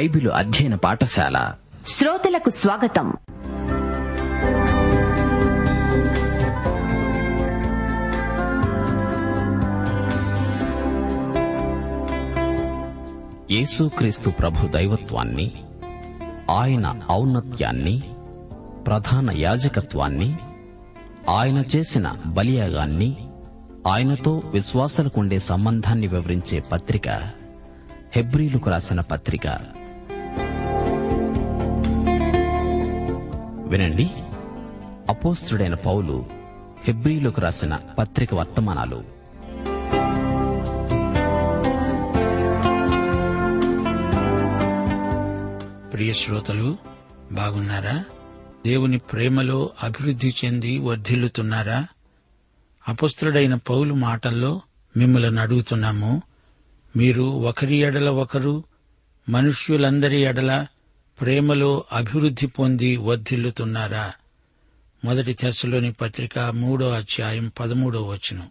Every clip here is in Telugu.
బైబిలు అధ్యయన పాఠశాల. శ్రోతలకు స్వాగతం. యేసుక్రీస్తు ప్రభు దైవత్వాన్ని ఆయన ఔన్నత్యాన్ని ప్రధాన యాజకత్వాన్ని ఆయన చేసిన బలియాగాన్ని ఆయనతో విశ్వాసాలకుండే సంబంధాన్ని వివరించే పత్రిక హెబ్రీలకు రాసిన పత్రిక. వినండి. అపోస్తుడైన పౌలు హెబ్రిలోకి రాసిన పత్రిక వర్తమానాలు. ప్రియ శ్రోతలు బాగున్నారా? దేవుని ప్రేమలో అభివృద్ధి చెంది వర్ధిల్లుతున్నారా? అపస్తుడైన పౌలు మాటల్లో మిమ్మల్ని అడుగుతున్నాము. మీరు ఒకరి ఎడల ఒకరు మనుష్యులందరి ఎడల ప్రేమలో అభివృద్ధి పొంది వర్ధిల్లుతున్నారా? మొదటి తెశలోని పత్రిక మూడో అధ్యాయం పదమూడో వచనం.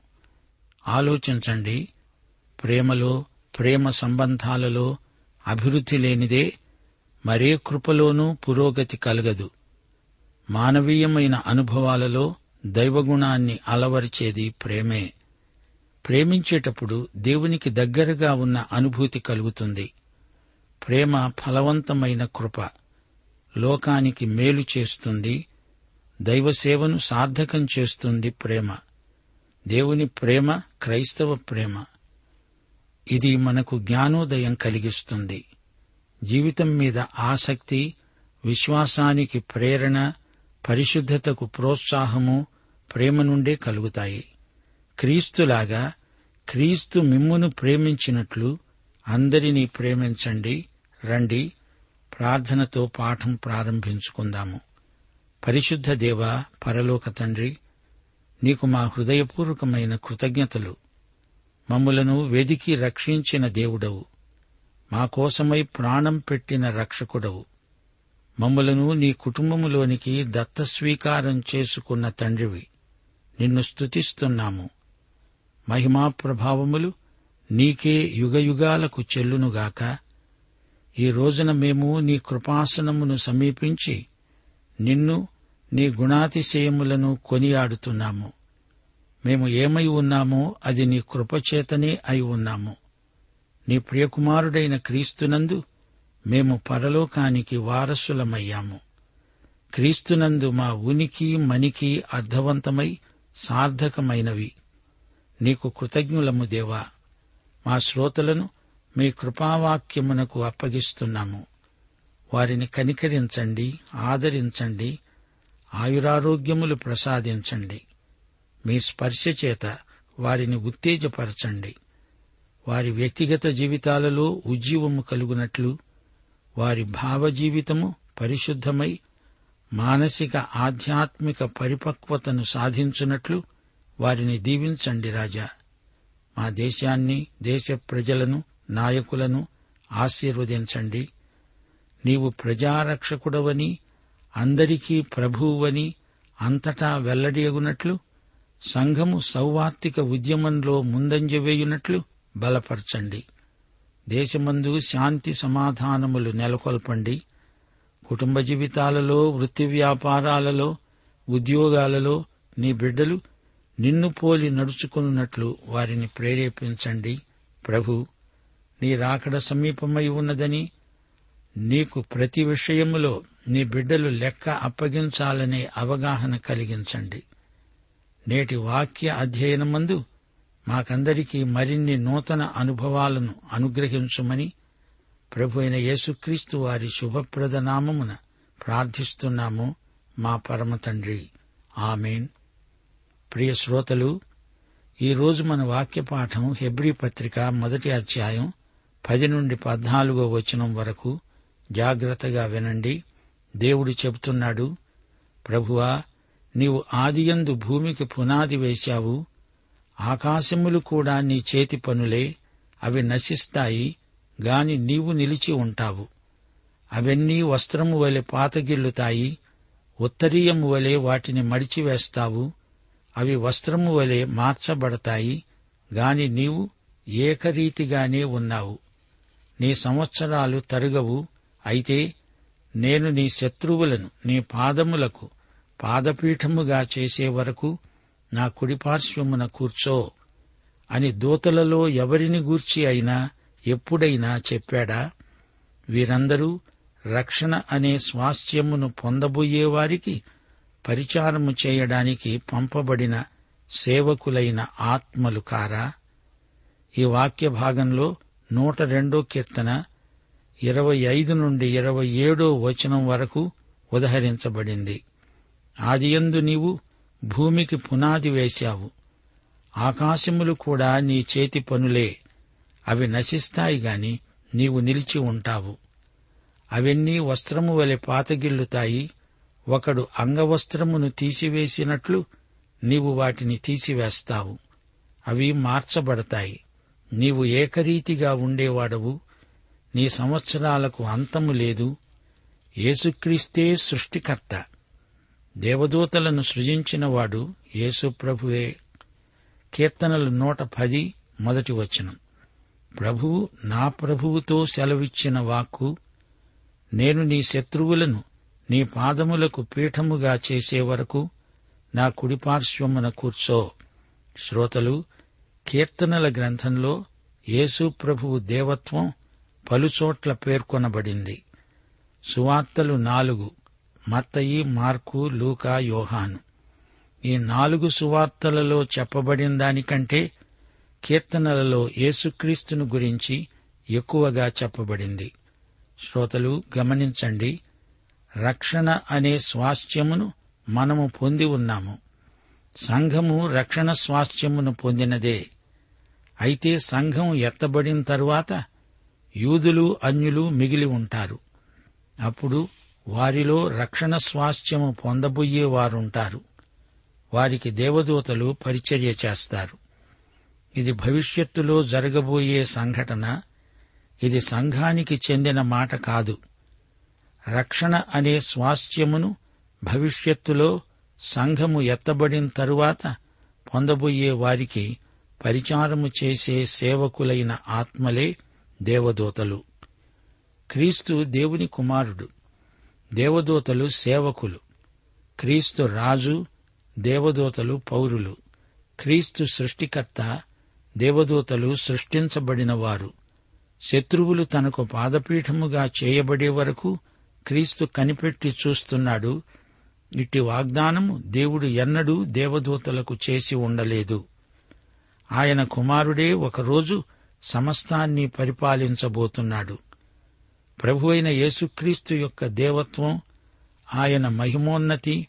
ఆలోచించండి. ప్రేమలో ప్రేమ సంబంధాలలో అభివృద్ధి లేనిదే మరే కృపలోనూ పురోగతి కలగదు. మానవీయమైన అనుభవాలలో దైవగుణాన్ని అలవరిచేది ప్రేమే. ప్రేమించేటప్పుడు దేవునికి దగ్గరగా ఉన్న అనుభూతి కలుగుతుంది. ప్రేమ ఫలవంతమైన కృప లోకానికి మేలు చేస్తుంది దైవసేవను సార్థకం చేస్తుంది ప్రేమ. దేవుని ప్రేమ క్రైస్తవ ప్రేమ. ఇది మనకు జ్ఞానోదయం కలిగిస్తుంది. జీవితం మీద ఆసక్తి విశ్వాసానికి ప్రేరణ పరిశుద్ధతకు ప్రోత్సాహము ప్రేమ నుండే కలుగుతాయి. క్రీస్తులాగా క్రీస్తు మిమ్మును ప్రేమించినట్లు అందరినీ ప్రేమించండి. రండి ప్రార్థనతో పాఠం ప్రారంభించుకుందాము. పరిశుద్ధ దేవ పరలోక తండ్రి నీకు మా హృదయపూర్వకమైన కృతజ్ఞతలు. మమ్ములను వెదికి రక్షించిన దేవుడవు. మా కోసమై ప్రాణం పెట్టిన రక్షకుడవు. మమ్ములను నీ కుటుంబములోనికి దత్తస్వీకారం చేసుకున్న తండ్రివి. నిన్ను స్తుతిస్తున్నాము. మహిమా ప్రభావములు నీకే యుగయుగాలకు చెల్లునుగాక. ఈ రోజున మేము నీ కృపాసనమును సమీపించి నిన్ను నీ గుణాతిశయములను కొనియాడుతున్నాము. మేము ఏమై ఉన్నామో అది నీ కృపచేతనే అయి ఉన్నాము. నీ ప్రియకుమారుడైన క్రీస్తునందు మేము పరలోకానికి వారసులమయ్యాము. క్రీస్తునందు మా ఉనికి మనికి అర్థవంతమై సార్థకమైనవి. నీకు కృతజ్ఞులము దేవా. మా శ్రోతలను మీ కృపావాక్యమునకు అప్పగిస్తున్నాము. వారిని కనికరించండి ఆదరించండి ఆయురారోగ్యములు ప్రసాదించండి. మీ స్పర్శ చేత వారిని ఉత్తేజపరచండి. వారి వ్యక్తిగత జీవితాలలో ఉజ్జీవము కలుగునట్లు వారి భావజీవితము పరిశుద్ధమై మానసిక ఆధ్యాత్మిక పరిపక్వతను సాధించున్నట్లు వారిని దీవించండి రాజా. మా దేశాన్ని దేశ ప్రజలను నాయకులను ఆశీర్వదించండి. నీవు ప్రజారక్షకుడవని అందరికీ ప్రభువువని అంతటా వెల్లడియగునట్లు సంఘము సౌవార్తిక ఉద్యమంలో ముందంజ వేయునట్లు బలపరచండి. దేశమందు శాంతి సమాధానములు నెలకొల్పండి. కుటుంబ జీవితాలలో వృత్తి వ్యాపారాలలో ఉద్యోగాలలో నీ బిడ్డలు నిన్ను పోలి నడుచుకున్నట్లు వారిని ప్రేరేపించండి. ప్రభు నీ రాకడ సమీపమై ఉన్నదని నీకు ప్రతి విషయములో నీ బిడ్డలు లెక్క అప్పగించాలనే అవగాహన కలిగించండి. నేటి వాక్య అధ్యయనమందు మాకందరికీ మరిన్ని నూతన అనుభవాలను అనుగ్రహించుమని ప్రభు అయిన యేసుక్రీస్తు వారి శుభప్రద నామమున ప్రార్థిస్తున్నాము. మా పరమ తండ్రి. ఆమెన్. ప్రియ శ్రోతలు ఈరోజు మన వాక్య పాఠం హెబ్రీ పత్రిక మొదటి అధ్యాయం పది నుండి పద్నాలుగో వచనం వరకు జాగ్రత్తగా వినండి. దేవుడు చెబుతున్నాడు ప్రభువా నీవు ఆదియందు భూమికి పునాది వేశావు ఆకాశములు కూడా నీ చేతి పనులే అవి నశిస్తాయి గాని నీవు నిలిచి ఉంటావు. అవన్నీ వస్త్రము వలె పాతగిల్లుతాయి ఉత్తరీయము వలె వాటిని మడిచివేస్తావు అవి వస్త్రము వలె మార్చబడతాయి గాని నీవు ఏకరీతిగానే ఉన్నావు. నీ సంవత్సరాలు తరుగవు. అయితే నేను నీ శత్రువులను నీ పాదములకు పాదపీఠముగా చేసే వరకు నా కుడిపార్శ్వమున కూర్చో అని దూతలలో ఎవరిని గూర్చి అయినా ఎప్పుడైనా చెప్పాడా? వీరందరూ రక్షణ అనే స్వాస్థ్యమును పొందబోయేవారికి పరిచారము చేయడానికి పంపబడిన సేవకులైన ఆత్మలు కారా? ఈ వాక్య భాగంలో నూట రెండో కీర్తన ఇరవై ఐదు నుండి ఇరవై ఏడో వచనం వరకు ఉదహరించబడింది. ఆదియందు నీవు భూమికి పునాది వేశావు. ఆకాశములు కూడా నీ చేతి పనులే. అవి నశిస్తాయి గాని నీవు నిలిచి ఉంటావు. అవన్నీ వస్త్రము వలె పాతగిల్లుతాయి. ఒకడు అంగవస్త్రమును తీసివేసినట్లు నీవు వాటిని తీసివేస్తావు. అవి మార్చబడతాయి. నీవు ఏకరీతిగా ఉండేవాడవు. నీ సంవత్సరాలకు అంతము లేదు. యేసుక్రీస్తే సృష్టికర్త. దేవదూతలను సృజించినవాడు యేసుప్రభువే కీర్తనలు నూట పది మొదటి వచనం. ప్రభువు నా ప్రభువుతో సెలవిచ్చిన వాక్కు నేను నీ శత్రువులను నీ పాదములకు పీఠముగా చేసే వరకు నా కుడిపార్శ్వమున కూర్చో. శ్రోతలు కీర్తనల గ్రంథంలో యేసుప్రభువు దేవత్వం పలుచోట్ల పేర్కొనబడింది. సువార్తలు నాలుగు మత్తయి మార్కు లూకా యోహాను. ఈ నాలుగు సువార్తలలో చెప్పబడిన దానికంటే కీర్తనలలో యేసుక్రీస్తును గురించి ఎక్కువగా చెప్పబడింది. శ్రోతలు గమనించండి. రక్షణ అనే స్వాస్థ్యమును మనము పొంది ఉన్నాము. సంఘము రక్షణ స్వాస్థ్యమును పొందినదే. అయితే సంఘం ఎత్తబడిన తరువాత యూదులు అన్యులు మిగిలి ఉంటారు. అప్పుడు వారిలో రక్షణ స్వాస్థ్యము పొందబోయేవారుంటారు వారికి దేవదూతలు పరిచర్య చేస్తారు. ఇది భవిష్యత్తులో జరగబోయే సంఘటన. ఇది సంఘానికి చెందిన మాట కాదు. రక్షణ అనే స్వాస్థ్యమును భవిష్యత్తులో సంఘము ఎత్తబడిన తరువాత పొందబోయే వారికి పరిచారము చేసే సేవకులైన ఆత్మలే దేవదూతలు. క్రీస్తు దేవుని కుమారుడు దేవదూతలు సేవకులు. క్రీస్తు రాజు దేవదూతలు పౌరులు. క్రీస్తు సృష్టికర్త దేవదూతలు సృష్టించబడినవారు. శత్రువులు తనకు పాదపీఠముగా చేయబడే వరకు క్రీస్తు కనిపెట్టి చూస్తున్నాడు. ఇట్టి వాగ్దానము దేవుడు ఎన్నడూ దేవదూతలకు చేసి ఉండలేదు. ఆయన కుమారుడే ఒకరోజు సమస్తాన్ని పరిపాలించబోతున్నాడు. ప్రభు అయిన యేసుక్రీస్తు యొక్క దేవత్వం ఆయన మహిమోన్నతి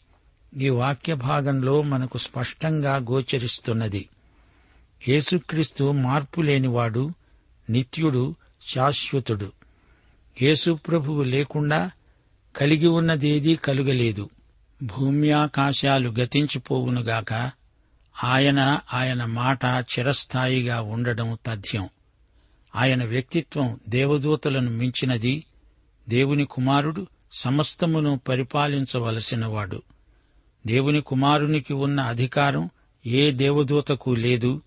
ఈ వాక్య భాగంలో మనకు స్పష్టంగా గోచరిస్తున్నది. యేసుక్రీస్తు మార్పులేనివాడు నిత్యుడు శాశ్వతుడు. యేసుప్రభువు లేకుండా కలిగి ఉన్నదేదీ కలుగలేదు. భూమ్యాకాశాలు గతించిపోవునుగాక ఆయన ఆయన మాట చిరస్థాయిగా ఉండడం తథ్యం. ఆయన వ్యక్తిత్వం దేవదూతలను మించినది దేవుని కుమారుడు సమస్తమును పరిపాలించవలసినవాడు. దేవుని కుమారునికి ఉన్న అధికారం ఏ దేవదూతకు లేదు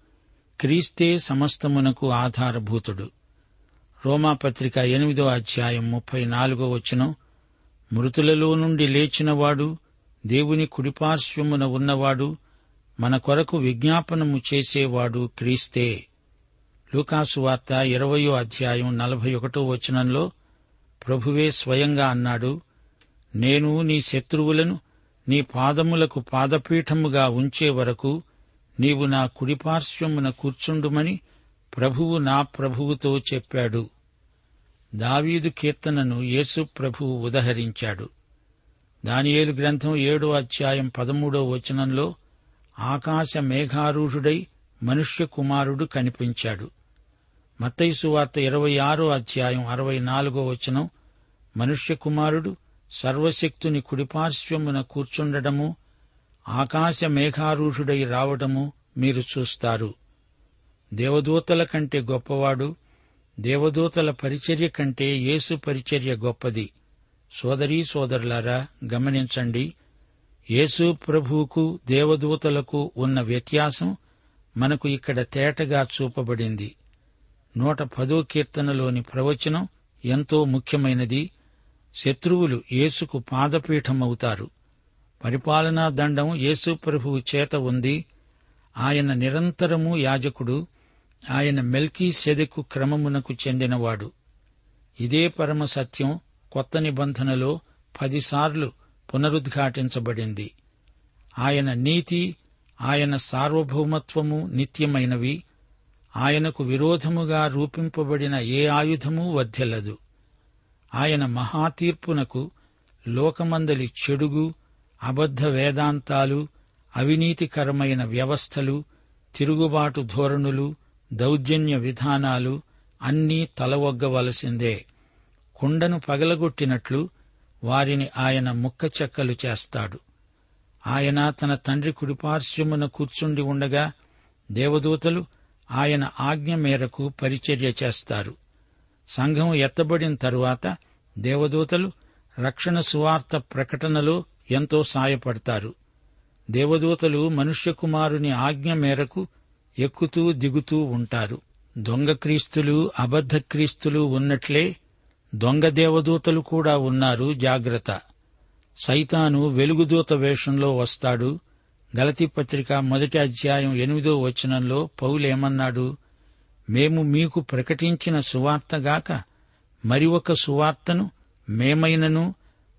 క్రీస్తే సమస్తమునకు ఆధారభూతుడు. రోమాపత్రిక ఎనిమిదో అధ్యాయం ముప్పై నాలుగో వచనం మృతులలో నుండి లేచినవాడు దేవుని కుడిపార్శ్వమున ఉన్నవాడు మన కొరకు విజ్ఞాపనము చేసేవాడు క్రీస్తే. లూకాసు వార్త ఇరవయో అధ్యాయం నలభై ఒకటో వచనంలో ప్రభువే స్వయంగా అన్నాడు నేను నీ శత్రువులను నీ పాదములకు పాదపీఠముగా ఉంచే వరకు నీవు నా కుడిపార్శ్వమున కూర్చుండుమని ప్రభువు నా ప్రభువుతో చెప్పాడు. దావీదు కీర్తనను యేసు ప్రభువు ఉదహరించాడు. దానియేలు గ్రంథం ఏడో అధ్యాయం పదమూడో వచనంలో ఆకాశ మేఘారూఢుడై మనుష్య కుమారుడు కనిపించాడు. మత్తైసు వార్త ఇరవై ఆరో అధ్యాయం అరవై నాలుగో వచనం. మనుష్య కుమారుడు సర్వశక్తుని కుడిపార్శ్వమున కూర్చుండడము ఆకాశ మేఘారూఢుడై రావడము మీరు చూస్తారు. దేవదూతల కంటే గొప్పవాడు దేవదూతల పరిచర్య కంటే యేసు పరిచర్య గొప్పది. సోదరీ సోదరులారా గమనించండి యేసు ప్రభువుకు దేవదూతలకు ఉన్న వ్యత్యాసం మనకు ఇక్కడ తేటగా చూపబడింది. నూట పదో కీర్తనలోని ప్రవచనం ఎంతో ముఖ్యమైనది. శత్రువులు యేసుకు పాదపీఠమవుతారు. పరిపాలనా దండం యేసు ప్రభువు చేత ఉంది. ఆయన నిరంతరము యాజకుడు. ఆయన మెల్కీ సెదెకు క్రమమునకు చెందినవాడు. ఇదే పరమ సత్యం కొత్త నిబంధనలో పదిసార్లు పునరుద్ఘాటించబడింది. ఆయన నీతి ఆయన సార్వభౌమత్వము నిత్యమైనవి. ఆయనకు విరోధముగా రూపింపబడిన ఏ ఆయుధమూ వర్ధిల్లదు ఆయన మహాతీర్పునకు లోకమందలి చెడుగు అబద్ధ వేదాంతాలు అవినీతికరమైన వ్యవస్థలు తిరుగుబాటు ధోరణులు దౌర్జన్య విధానాలు అన్నీ తలవొగ్గవలసిందే. కుండను పగలగొట్టినట్లు వారిని ఆయన ముక్కచెక్కలు చేస్తాడు. ఆయన తన తండ్రి కుడిపార్శ్వమున కూర్చుండి ఉండగా దేవదూతలు ఆయన ఆజ్ఞ మేరకు పరిచర్య చేస్తారు. సంఘం ఎత్తబడిన తరువాత దేవదూతలు రక్షణ సువార్త ప్రకటనలో ఎంతో సాయపడతారు. దేవదూతలు మనుష్య కుమారుని ఆజ్ఞ మేరకు ఎక్కుతూ దిగుతూ ఉంటారు. దొంగ క్రీస్తులు అబద్ధ క్రీస్తులు ఉన్నట్లే దొంగ దేవదూతలు కూడా ఉన్నారు జాగ్రత్త. సైతాను వెలుగుదూత వేషంలో వస్తాడు. గలతి పత్రిక మొదటి అధ్యాయం ఎనిమిదో వచనంలో పౌలేమన్నాడు మేము మీకు ప్రకటించిన సువార్తగాక మరి ఒక సువార్తను మేమైనను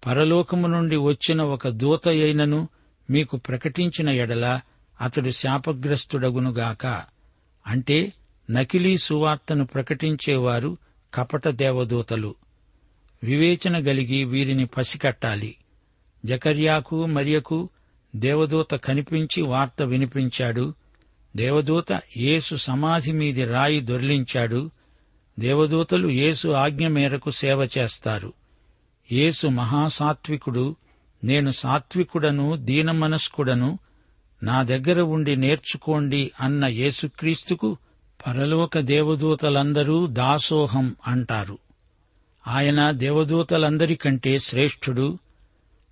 పరలోకము నుండి వచ్చిన ఒక దూత అయినను మీకు ప్రకటించిన ఎడల అతడు శాపగ్రస్తుడగునుగాక అంటే నకిలీ సువార్తను ప్రకటించేవారు కపట దేవదూతలు. వివేచన గలిగి వీరిని పసికట్టాలి. జకర్యాకు మరియకు దేవదూత కనిపించి వార్త వినిపించాడు. దేవదూత యేసు సమాధి మీది రాయి దొర్లించాడు. దేవదూతలు యేసు ఆజ్ఞ మేరకు సేవ చేస్తారు. యేసు మహాసాత్వికుడు నేను సాత్వికుడను దీనమనస్కుడను నా దగ్గర ఉండి నేర్చుకోండి అన్న యేసుక్రీస్తుకు పరలోక దేవదూతలందరూ దాసోహం అంటారు. ఆయన దేవదూతలందరికంటే శ్రేష్ఠుడు.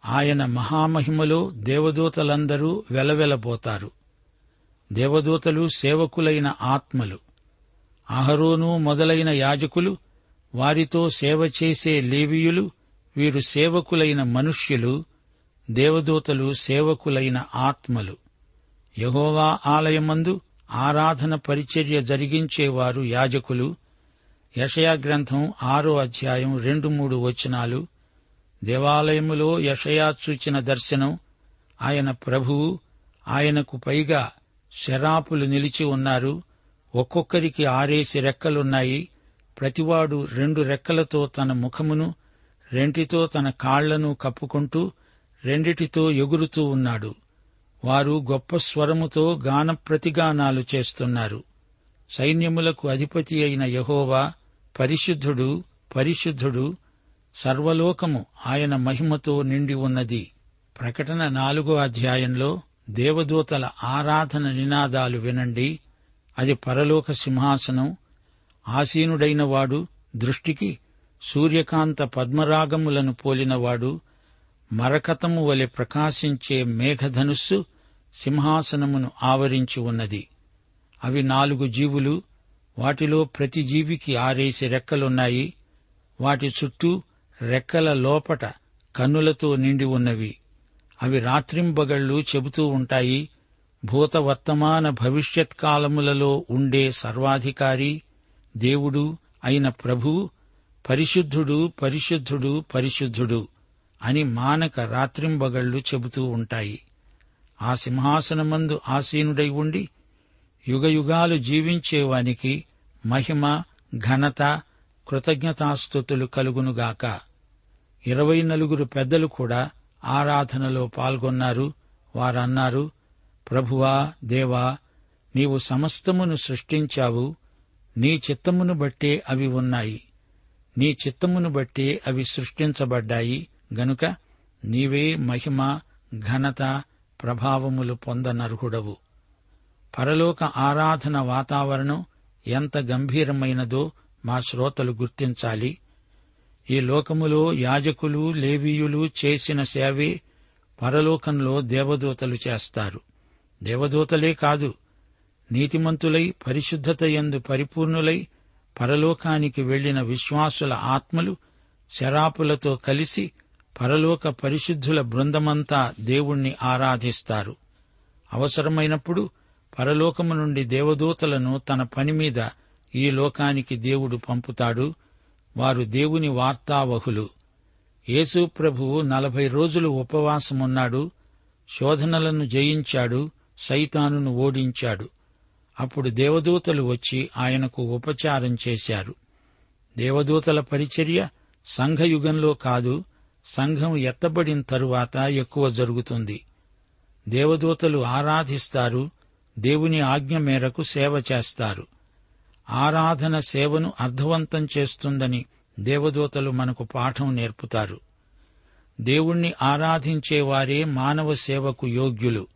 ఆయన మహామహిమలో దేవదూతలందరూ వెలవెలబోతారు. దేవదూతలు సేవకులైన ఆత్మలు. అహరోను మొదలైన యాజకులు వారితో సేవ చేసే లేవీయులు వీరు సేవకులైన మనుష్యులు దేవదూతలు సేవకులైన ఆత్మలు. యహోవా ఆలయమందు ఆరాధన పరిచర్య జరిగించేవారు యాజకులు యషయా గ్రంథం ఆరో అధ్యాయం రెండు మూడు వచనాలు. దేవాలయములో యషయా చూచిన దర్శనం ఆయన ప్రభువు ఆయనకు పైగా శరాపులు నిలిచి ఉన్నారు. ఒక్కొక్కరికి ఆరేసి రెక్కలున్నాయి. ప్రతివాడు రెండు రెక్కలతో తన ముఖమును రెంటితో తన కాళ్ళను కప్పుకుంటూ రెండిటితో ఎగురుతూ ఉన్నాడు. వారు గొప్ప స్వరముతో గాన ప్రతిగానాలు చేస్తున్నారు. సైన్యములకు అధిపతి అయిన యహోవా పరిశుద్ధుడు పరిశుద్ధుడు సర్వలోకము ఆయన మహిమతో నిండి ఉన్నది. ప్రకటన నాలుగో అధ్యాయంలో దేవదూతల ఆరాధన నినాదాలు వినండి. అది పరలోక సింహాసనం. ఆసీనుడైనవాడు దృష్టికి సూర్యకాంత పద్మరాగములను పోలినవాడు మరకతము వలె ప్రకాశించే మేఘధనుస్సు సింహాసనమును ఆవరించి ఉన్నది. అవి నాలుగు జీవులు వాటిలో ప్రతి జీవికి ఆరేసి రెక్కలున్నాయి. వాటి చుట్టూ రెక్కల లోపట కన్నులతో నిండి ఉన్నవి. అవి రాత్రింబగళ్ళు చెబుతూ ఉంటాయి. భూత వర్తమాన భవిష్యత్ కాలములలో ఉండే సర్వాధికారి దేవుడు అయిన ప్రభువు పరిశుద్ధుడు పరిశుద్ధుడు పరిశుద్ధుడు అని మానక రాత్రింబగళ్ళు చెబుతూ ఉంటాయి. ఆ సింహాసనమందు ఆసీనుడై ఉండి యుగయుగాలు జీవించేవానికి మహిమ ఘనత కృతజ్ఞతాస్థుతులు కలుగునుగాక. ఇరవై నలుగురు పెద్దలు కూడా ఆరాధనలో పాల్గొన్నారు. వారన్నారు ప్రభువా దేవా నీవు సమస్తమును సృష్టించావు. నీ చిత్తమును బట్టే అవి ఉన్నాయి. నీ చిత్తమును బట్టే అవి సృష్టించబడ్డాయి. గనుక నీవే మహిమ ఘనత ప్రభావములు పొందనర్హుడవు. పరలోక ఆరాధన వాతావరణం ఎంత గంభీరమైనదో మా శ్రోతలు గుర్తించాలి. ఈ లోకములో యాజకులు లేవీయులు చేసిన సేవే పరలోకంలో దేవదూతలు చేస్తారు. దేవదూతలే కాదు నీతిమంతులై పరిశుద్ధత ఎందు పరిపూర్ణులై పరలోకానికి వెళ్ళిన విశ్వాసుల ఆత్మలు శరాపులతో కలిసి పరలోక పరిశుద్ధుల బృందమంతా దేవుణ్ణి ఆరాధిస్తారు. అవసరమైనప్పుడు పరలోకము నుండి దేవదూతలను తన పని మీద ఈ లోకానికి దేవుడు పంపుతాడు. వారు దేవుని వార్తావహులు. యేసు ప్రభువు నలభై రోజులు ఉపవాసమున్నాడు. శోధనలను జయించాడు. సైతానును ఓడించాడు. అప్పుడు దేవదూతలు వచ్చి ఆయనకు ఉపచారం చేశారు. దేవదూతల పరిచర్య సంఘయుగంలో కాదు సంఘం ఎత్తబడిన తరువాత ఎక్కువ జరుగుతుంది. దేవదూతలు ఆరాధిస్తారు. దేవుని ఆజ్ఞ మేరకు సేవ చేస్తారు. ఆరాధన సేవను అర్థవంతం చేస్తుందని దేవదూతలు మనకు పాఠం నేర్పుతారు. దేవుణ్ణి ఆరాధించేవారే మానవ సేవకు యోగ్యులు.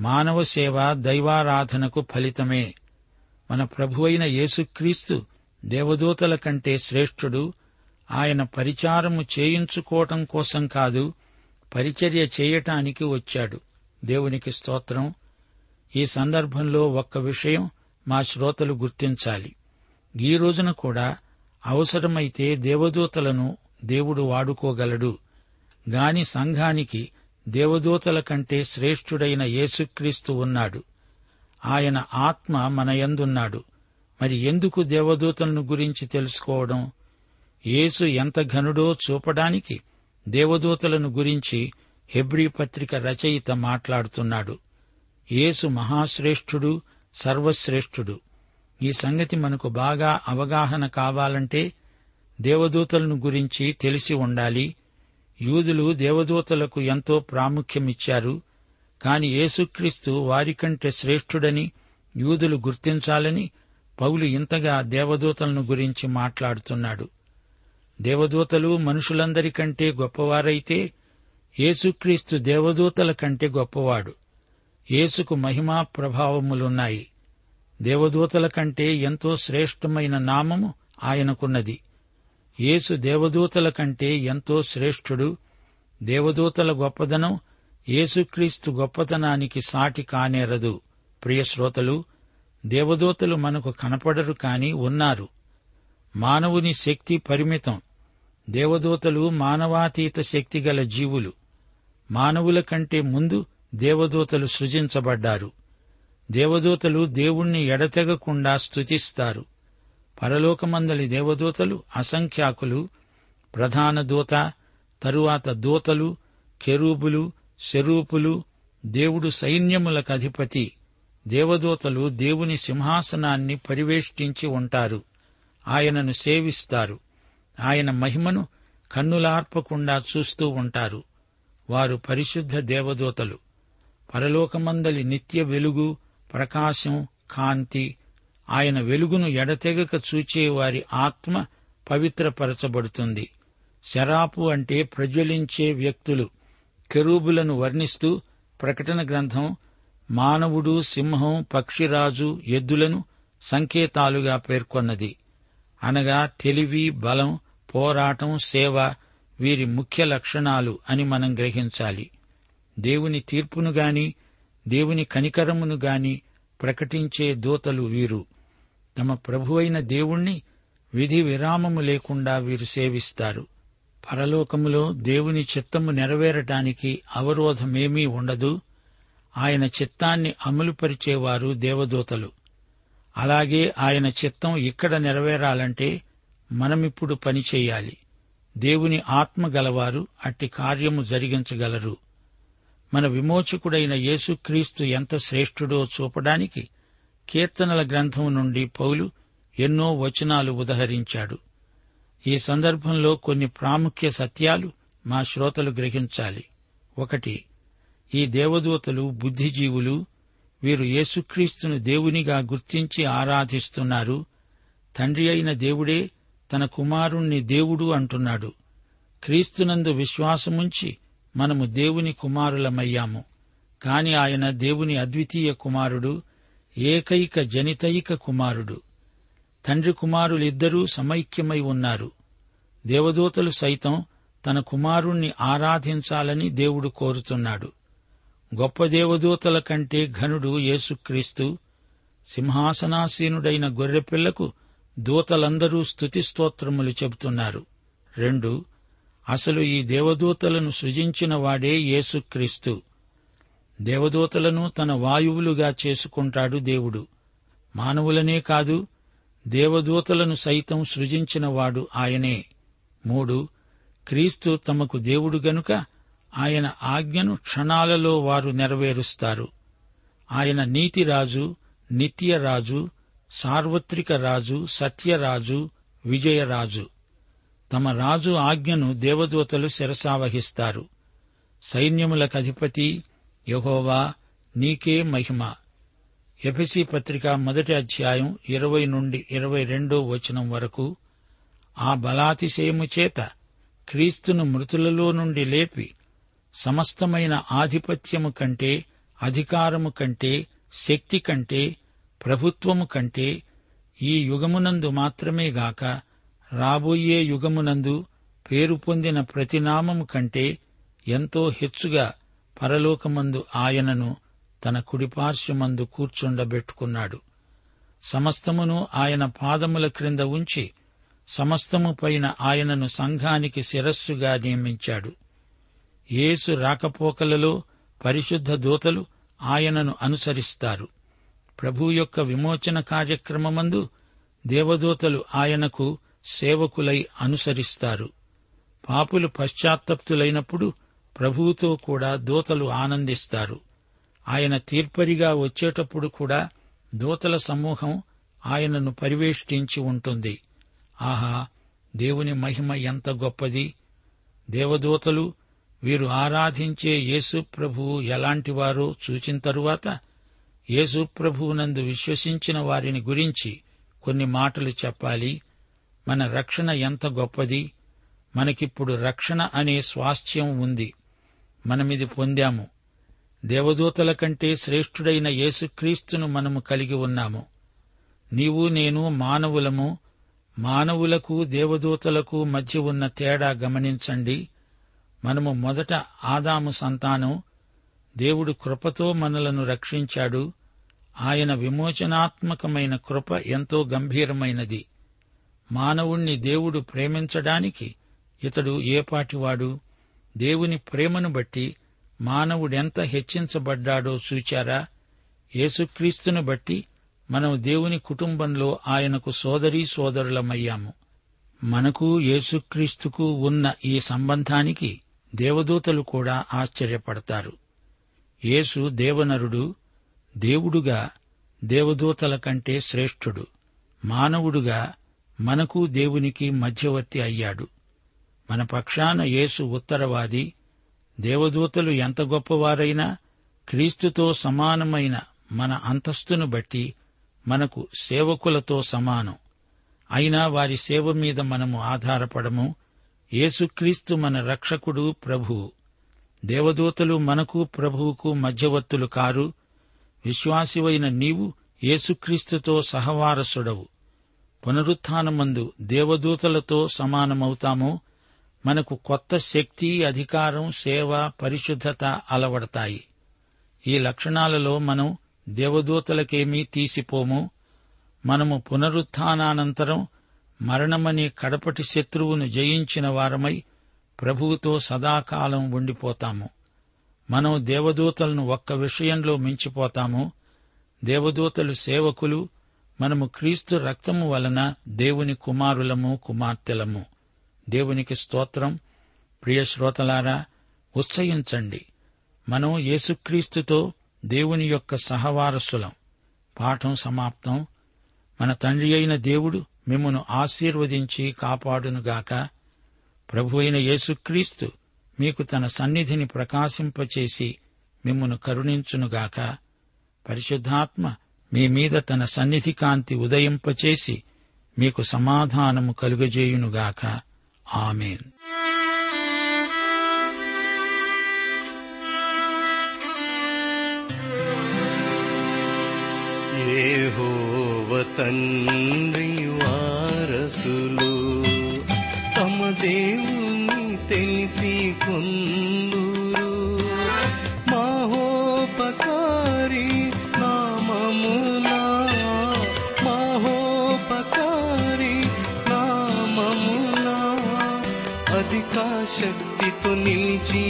మానవ సేవ దైవారాధనకు ఫలితమే. మన ప్రభువైన యేసుక్రీస్తు దేవదూతల కంటే శ్రేష్ఠుడు. ఆయన పరిచారము చేయించుకోవటం కోసం కాదు పరిచర్య చేయటానికి వచ్చాడు. దేవునికి స్తోత్రం. ఈ సందర్భంలో ఒక్క విషయం మా శ్రోతలు గుర్తించాలి. ఈ రోజున కూడా అవసరమైతే దేవదూతలను దేవుడు వాడుకోగలడు. గాని సంఘానికి దేవదూతల కంటే శ్రేష్ఠుడైన యేసుక్రీస్తు ఉన్నాడు. ఆయన ఆత్మ మన యందున్నాడు. మరి ఎందుకు దేవదూతలను గురించి తెలుసుకోవడం? యేసు ఎంత ఘనుడో చూపడానికి దేవదూతలను గురించి హెబ్రీ పత్రిక రచయిత మాట్లాడుతున్నాడు. యేసు మహాశ్రేష్ఠుడు సర్వశ్రేష్ఠుడు. ఈ సంగతి మనకు బాగా అవగాహన కావాలంటే దేవదూతలను గురించి తెలిసి ఉండాలి. యూదులు దేవదూతలకు ఎంతో ప్రాముఖ్యమిచ్చారు. కాని యేసుక్రీస్తు వారికంటే శ్రేష్ఠుడని యూదులు గుర్తించాలని పౌలు ఇంతగా దేవదూతలను గురించి మాట్లాడుతున్నాడు. దేవదూతలు మనుషులందరికంటే గొప్పవారైతే యేసుక్రీస్తు దేవదూతల కంటే గొప్పవాడు. యేసుకు మహిమా ప్రభావములున్నాయి. దేవదూతల కంటే ఎంతో శ్రేష్టమైన నామము ఆయనకున్నది. యేసు దేవదూతల కంటే ఎంతో శ్రేష్ఠుడు. దేవదూతల గొప్పదనం యేసుక్రీస్తు గొప్పతనానికి సాటి కానేరదు. ప్రియశ్రోతలు దేవదూతలు మనకు కనపడరు కాని ఉన్నారు. మానవుని శక్తి పరిమితం. దేవదూతలు మానవాతీత శక్తి గల జీవులు. మానవుల కంటే ముందు దేవదూతలు సృజించబడ్డారు. దేవదూతలు దేవుణ్ణి ఎడతెగకుండా స్తుతిస్తారు. పరలోకమందలి దేవదూతలు అసంఖ్యాకులు ప్రధాన దూత తరువాత దూతలు కెరూబులు శరూపులు దేవుడు సైన్యములకు అధిపతి. దేవదూతలు దేవుని సింహాసనాన్ని పరివేష్టించి ఉంటారు. ఆయనను సేవిస్తారు. ఆయన మహిమను కన్నులార్పకుండా చూస్తూ ఉంటారు. వారు పరిశుద్ధ దేవదూతలు. పరలోకమందలి నిత్య వెలుగు ప్రకాశం కాంతి ఆయన వెలుగును ఎడతెగక చూచే వారి ఆత్మ పవిత్రపరచబడుతుంది. శరాపు అంటే ప్రజ్వలించే వ్యక్తులు. కెరూబులను వర్ణిస్తూ ప్రకటన గ్రంథం మానవుడు సింహం పక్షిరాజు ఎద్దులను సంకేతాలుగా పేర్కొన్నది. అనగా తెలివి బలం పోరాటం సేవ వీరి ముఖ్య లక్షణాలు అని మనం గ్రహించాలి. దేవుని తీర్పును గాని దేవుని కనికరమును గాని ప్రకటించే దూతలు వీరు. తమ ప్రభువైన దేవుణ్ణి విధి విరామము లేకుండా వీరు సేవిస్తారు. పరలోకములో దేవుని చిత్తము నెరవేరటానికి అవరోధమేమీ ఉండదు. ఆయన చిత్తాన్ని అమలుపరిచేవారు దేవదూతలు. అలాగే ఆయన చిత్తం ఇక్కడ నెరవేరాలంటే మనమిప్పుడు పనిచేయాలి దేవుని ఆత్మ గలవారు అట్టి కార్యము జరిగించగలరు. మన విమోచకుడైన యేసుక్రీస్తు ఎంత శ్రేష్ఠుడో చూపడానికి కీర్తనల గ్రంథం నుండి పౌలు ఎన్నో వచనాలు ఉదహరించాడు. ఈ సందర్భంలో కొన్ని ప్రాముఖ్య సత్యాలు మా శ్రోతలు గ్రహించాలి. ఒకటి ఈ దేవదూతలు బుద్ధిజీవులు వీరు యేసుక్రీస్తును దేవునిగా గుర్తించి ఆరాధిస్తున్నారు. తండ్రి అయిన దేవుడే తన కుమారుణ్ణి దేవుడు అంటున్నాడు. క్రీస్తునందు విశ్వాసముంచి మనము దేవుని కుమారులమయ్యాము. కాని ఆయన దేవుని అద్వితీయ కుమారుడు ఏకైక జనితైక కుమారుడు. తండ్రి కుమారులిద్దరూ సమైక్యమై ఉన్నారు. దేవదూతలు సైతం తన కుమారుణ్ణి ఆరాధించాలని దేవుడు కోరుతున్నాడు. గొప్ప దేవదూతల కంటే ఘనుడు యేసుక్రీస్తు సింహాసనాసీనుడైన గొర్రెపిల్లకు దూతలందరూ స్తుతిస్తోత్రములు చెబుతున్నారు. రెండు అసలు ఈ దేవదూతలను సృజించిన వాడే యేసుక్రీస్తు. దేవదూతలను తన వాయువులుగా చేసుకుంటాడు దేవుడు. మానవులనే కాదు దేవదూతలను సైతం సృజించినవాడు ఆయనే. మూడు క్రీస్తు తమకు దేవుడు గనుక ఆయన ఆజ్ఞను క్షణాలలో వారు నెరవేరుస్తారు. ఆయన నీతిరాజు నిత్యరాజు సార్వత్రిక రాజు సత్యరాజు విజయరాజు. తమ రాజు ఆజ్ఞను దేవదూతలు శిరసావహిస్తారు. సైన్యములకధిపతి యహోవా నీకే మహిమ. ఎఫెసి పత్రిక మొదటి అధ్యాయం ఇరవై నుండి ఇరవై రెండో వచనం వరకు ఆ బలాతిశయము చేత క్రీస్తును మృతులలో నుండి లేపి సమస్తమైన ఆధిపత్యము కంటే అధికారము కంటే శక్తి కంటే ప్రభుత్వము కంటే ఈ యుగమునందు మాత్రమే గాక రాబోయే యుగమునందు పేరు పొందిన ప్రతినామము కంటే ఎంతో హెచ్చుగా పరలోకమందు ఆయనను తన కుడిపార్శ్వమందు కూర్చుండబెట్టుకున్నాడు. సమస్తమును ఆయన పాదముల క్రింద ఉంచి సమస్తము పైన ఆయనను సంఘానికి శిరస్సుగా నియమించాడు. యేసు రాకపోకలలో పరిశుద్ధ దూతలు ఆయనను అనుసరిస్తారు. ప్రభు యొక్క విమోచన కార్యక్రమమందు దేవదూతలు ఆయనకు సేవకులై అనుసరిస్తారు. పాపులు పశ్చాత్తప్తులైనప్పుడు ప్రభువుతో కూడా దూతలు ఆనందిస్తారు. ఆయన తీర్పరిగా వచ్చేటప్పుడు కూడా దూతల సమూహం ఆయనను పరివేష్టించి ఉంటుంది. ఆహా దేవుని మహిమ ఎంత గొప్పది! దేవదూతలు వీరు ఆరాధించే యేసు ప్రభువు ఎలాంటివారో చూచిన తరువాత యేసు ప్రభువునందు విశ్వసించిన వారిని గురించి కొన్ని మాటలు చెప్పాలి. మన రక్షణ ఎంత గొప్పది? మనకిప్పుడు రక్షణ అనే స్వాస్థ్యం ఉంది. మనమిది పొందాము. దేవదూతల కంటే శ్రేష్ఠుడైన యేసుక్రీస్తును మనము కలిగి ఉన్నాము. నీవు నేను మానవులము మానవులకు దేవదూతలకు మధ్య ఉన్న తేడా గమనించండి. మనము మొదట ఆదాము సంతానం. దేవుడు కృపతో మనలను రక్షించాడు. ఆయన విమోచనాత్మకమైన కృప ఎంతో గంభీరమైనది. మానవుణ్ణి దేవుడు ప్రేమించడానికి ఇతడు ఏపాటివాడు దేవుని ప్రేమను బట్టి మానవుడెంత హెచ్చించబడ్డాడో చూచారా? యేసుక్రీస్తును బట్టి మనం దేవుని కుటుంబంలో ఆయనకు సోదరీ సోదరులమయ్యాము. మనకు యేసుక్రీస్తుకు ఉన్న ఈ సంబంధానికి దేవదూతలు కూడా ఆశ్చర్యపడతారు. యేసు దేవనరుడు దేవుడుగా దేవదూతల కంటే శ్రేష్ఠుడు మానవుడుగా మనకు దేవునికి మధ్యవర్తి అయ్యాడు. మన పక్షాన యేసు ఉత్తరవాది దేవదూతలు ఎంత గొప్పవారైనా క్రీస్తుతో సమానమైన మన అంతస్తును బట్టి మనకు సేవకులతో సమానం. అయినా వారి సేవ మీద మనము ఆధారపడము. యేసుక్రీస్తు మన రక్షకుడు ప్రభువు దేవదూతలు మనకు ప్రభువుకు మధ్యవర్తులు కారు. విశ్వాసివైన నీవు యేసుక్రీస్తుతో సహవారసుడవు. పునరుత్నమందు దేవదూతలతో సమానమవుతామో మనకు కొత్త శక్తి అధికారం సేవ పరిశుద్ధత అలవడతాయి. ఈ లక్షణాలలో మనం దేవదూతలకేమీ తీసిపోము. మనము పునరుత్నానంతరం మరణమనే కడపటి శత్రువును జయించిన వారమై ప్రభువుతో సదాకాలం ఉండిపోతాము. మనం దేవదూతలను ఒక్క విషయంలో మించిపోతాము. దేవదూతలు సేవకులు మనము క్రీస్తు రక్తము వలన దేవుని కుమారులము కుమార్తెలము. దేవునికి స్తోత్రం. ప్రియ శ్రోతలారా ఉత్సహించండి. మనం యేసుక్రీస్తుతో దేవుని యొక్క సహవారసులం. పాఠం సమాప్తం. మన తండ్రి అయిన దేవుడు మిమ్మను ఆశీర్వదించి కాపాడునుగాక. ప్రభు అయిన యేసుక్రీస్తు మీకు తన సన్నిధిని ప్రకాశింపచేసి మిమ్మను కరుణించునుగాక. పరిశుద్ధాత్మ మీ మీద తన సన్నిధి కాంతి ఉదయింపచేసి మీకు సమాధానము కలుగజేయునుగాక. ఆమెన్. తండ్రి వారసులు తమ దేవుని తెలిసి కొందురు నిలిచి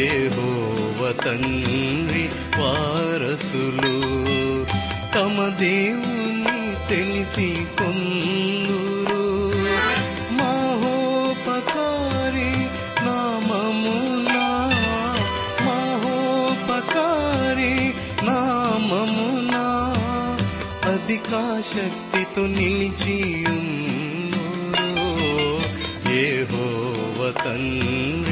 ఏహోవ తండ్రి వారసులు తమ దేవుని తెలిసి కొందురు మహోపకారి నామమునా మహోపకారి నామమునా అధికా శక్తితో నిలిచి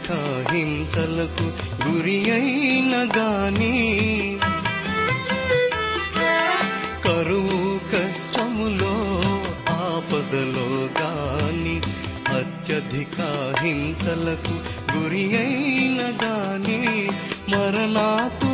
అత్యధిక హింసలకు గురి అయిన గాని కరువు కష్టములో ఆపదలో గాని అత్యధిక హింసలకు గురి అయిన గాని మరణాతు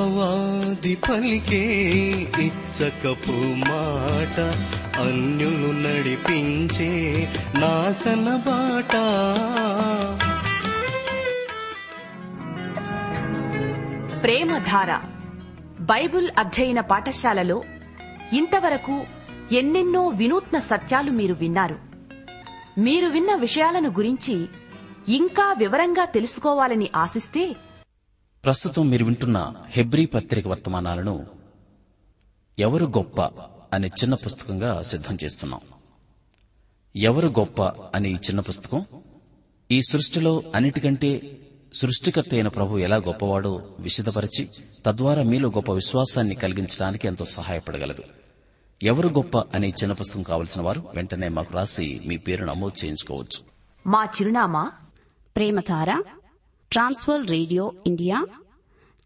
అపవాది పలికే ఇచ్చకపు మాట అన్యులు నడిపించే నాశన బాట. ప్రేమధార బైబుల్ అధ్యయన పాఠశాలలో ఇంతవరకు ఎన్నెన్నో వినూత్న సత్యాలు మీరు విన్నారు. మీరు విన్న విషయాలను గురించి ఇంకా వివరంగా తెలుసుకోవాలని ఆశిస్తే ప్రస్తుతం మీరు వింటున్న హెబ్రీ పత్రిక వర్తమానాలను ఎవరు గొప్ప అనే చిన్న పుస్తకంగా సిద్ధం చేస్తున్నాం. ఎవరు గొప్ప అనే ఈ చిన్న పుస్తకం? ఈ సృష్టిలో అన్నిటికంటే సృష్టికర్త అయిన ప్రభు ఎలా గొప్పవాడో విశదపరిచి తద్వారా మీలో గొప్ప విశ్వాసాన్ని కలిగించడానికి ఎంతో సహాయపడగలదు. ఎవరు గొప్ప అనే చిన్న పుస్తకం కావలసిన వారు వెంటనే మాకు రాసి మీ పేరు నమోదు చేయించుకోవచ్చు. మా చిరునామా? ప్రేమధార ట్రాన్స్వర్ రేడియో ఇండియా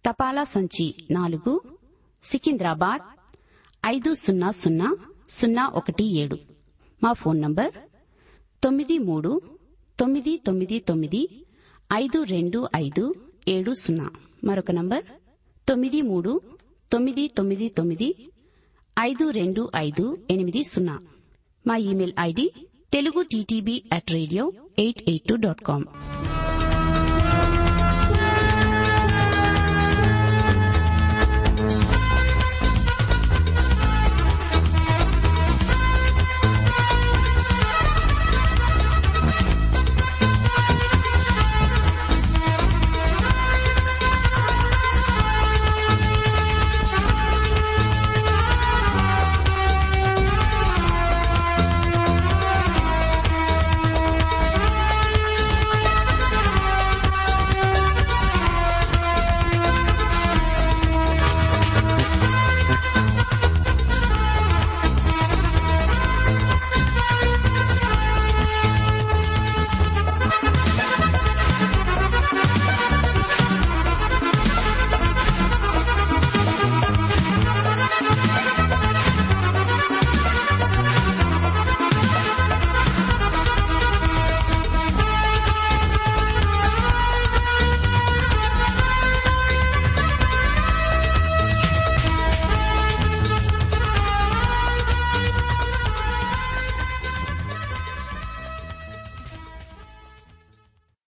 తపాలా సంచి నాలుగు సికింద్రాబాద్ ఐదు సున్నా సున్నా సున్నా ఒకటి ఏడు. మా ఫోన్ నంబర్ తొమ్మిది మూడు తొమ్మిది తొమ్మిది తొమ్మిది ఐదు రెండు ఐదు ఏడు సున్నా. మరొక నంబర్ తొమ్మిది మూడు తొమ్మిది తొమ్మిది తొమ్మిది ఐదు రెండు ఐదు ఎనిమిది సున్నా. మా email ID Telugu TTB at radio eight eight two dot com.